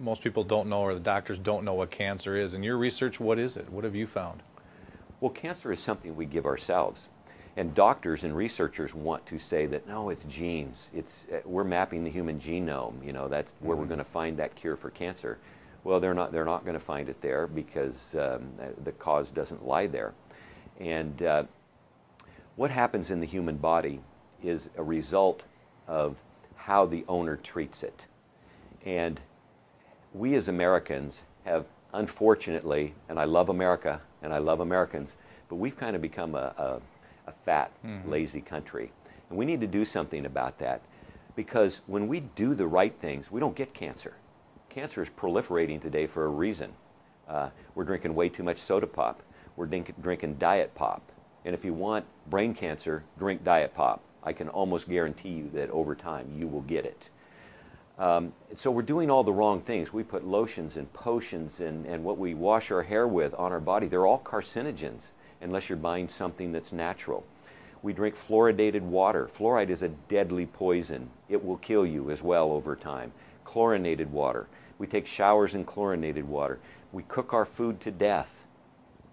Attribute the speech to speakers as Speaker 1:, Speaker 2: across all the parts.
Speaker 1: most people don't know or the doctors don't know what cancer is. In your research, what is it? What have you found?
Speaker 2: Well, cancer is something we give ourselves. And doctors and researchers want to say that no, it's genes. It's uh, we're mapping the human genome. You know, that's where mm-hmm. we're going to find that cure for cancer. Well, they're not. They're not going to find it there because um, the cause doesn't lie there. And uh, what happens in the human body is a result of how the owner treats it. And we as Americans have, unfortunately, and I love America and I love Americans, but we've kind of become a, a a fat, mm-hmm. lazy country. And we need to do something about that because when we do the right things, we don't get cancer. Cancer is proliferating today for a reason. Uh, we're drinking way too much soda pop. We're drink, drinking diet pop. And if you want brain cancer, drink diet pop. I can almost guarantee you that over time you will get it. Um, so we're doing all the wrong things. We put lotions and potions and, and what we wash our hair with on our body. They're all carcinogens unless you're buying something that's natural. We drink fluoridated water. Fluoride is a deadly poison. It will kill you as well over time. Chlorinated water. We take showers in chlorinated water. We cook our food to death.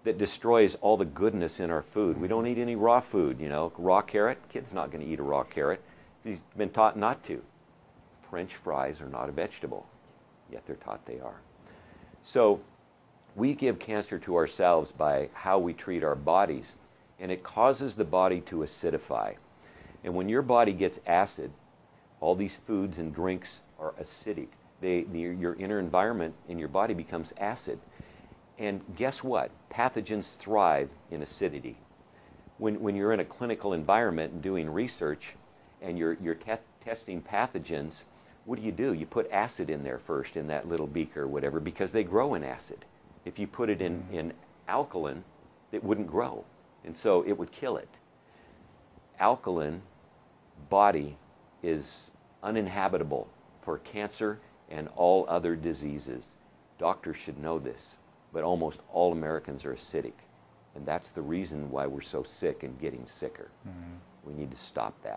Speaker 2: That destroys all the goodness in our food. We don't eat any raw food, you know. Raw carrot, kid's not going to eat a raw carrot. He's been taught not to. French fries are not a vegetable, yet they're taught they are. So we give cancer to ourselves by how we treat our bodies, and it causes the body to acidify. And when your body gets acid, all these foods and drinks are acidic. They, the, your inner environment in your body becomes acid. And guess what? Pathogens thrive in acidity. When, when you're in a clinical environment and doing research and you're, you're te testing pathogens, what do you do? You put acid in there first in that little beaker or whatever because they grow in acid. If you put it in, mm. in alkaline, it wouldn't grow. And so it would kill it. Alkaline body is uninhabitable for cancer and all other diseases. Doctors should know this, but almost all Americans are acidic. And that's the reason why we're so sick and getting sicker. Mm-hmm. We need to stop that.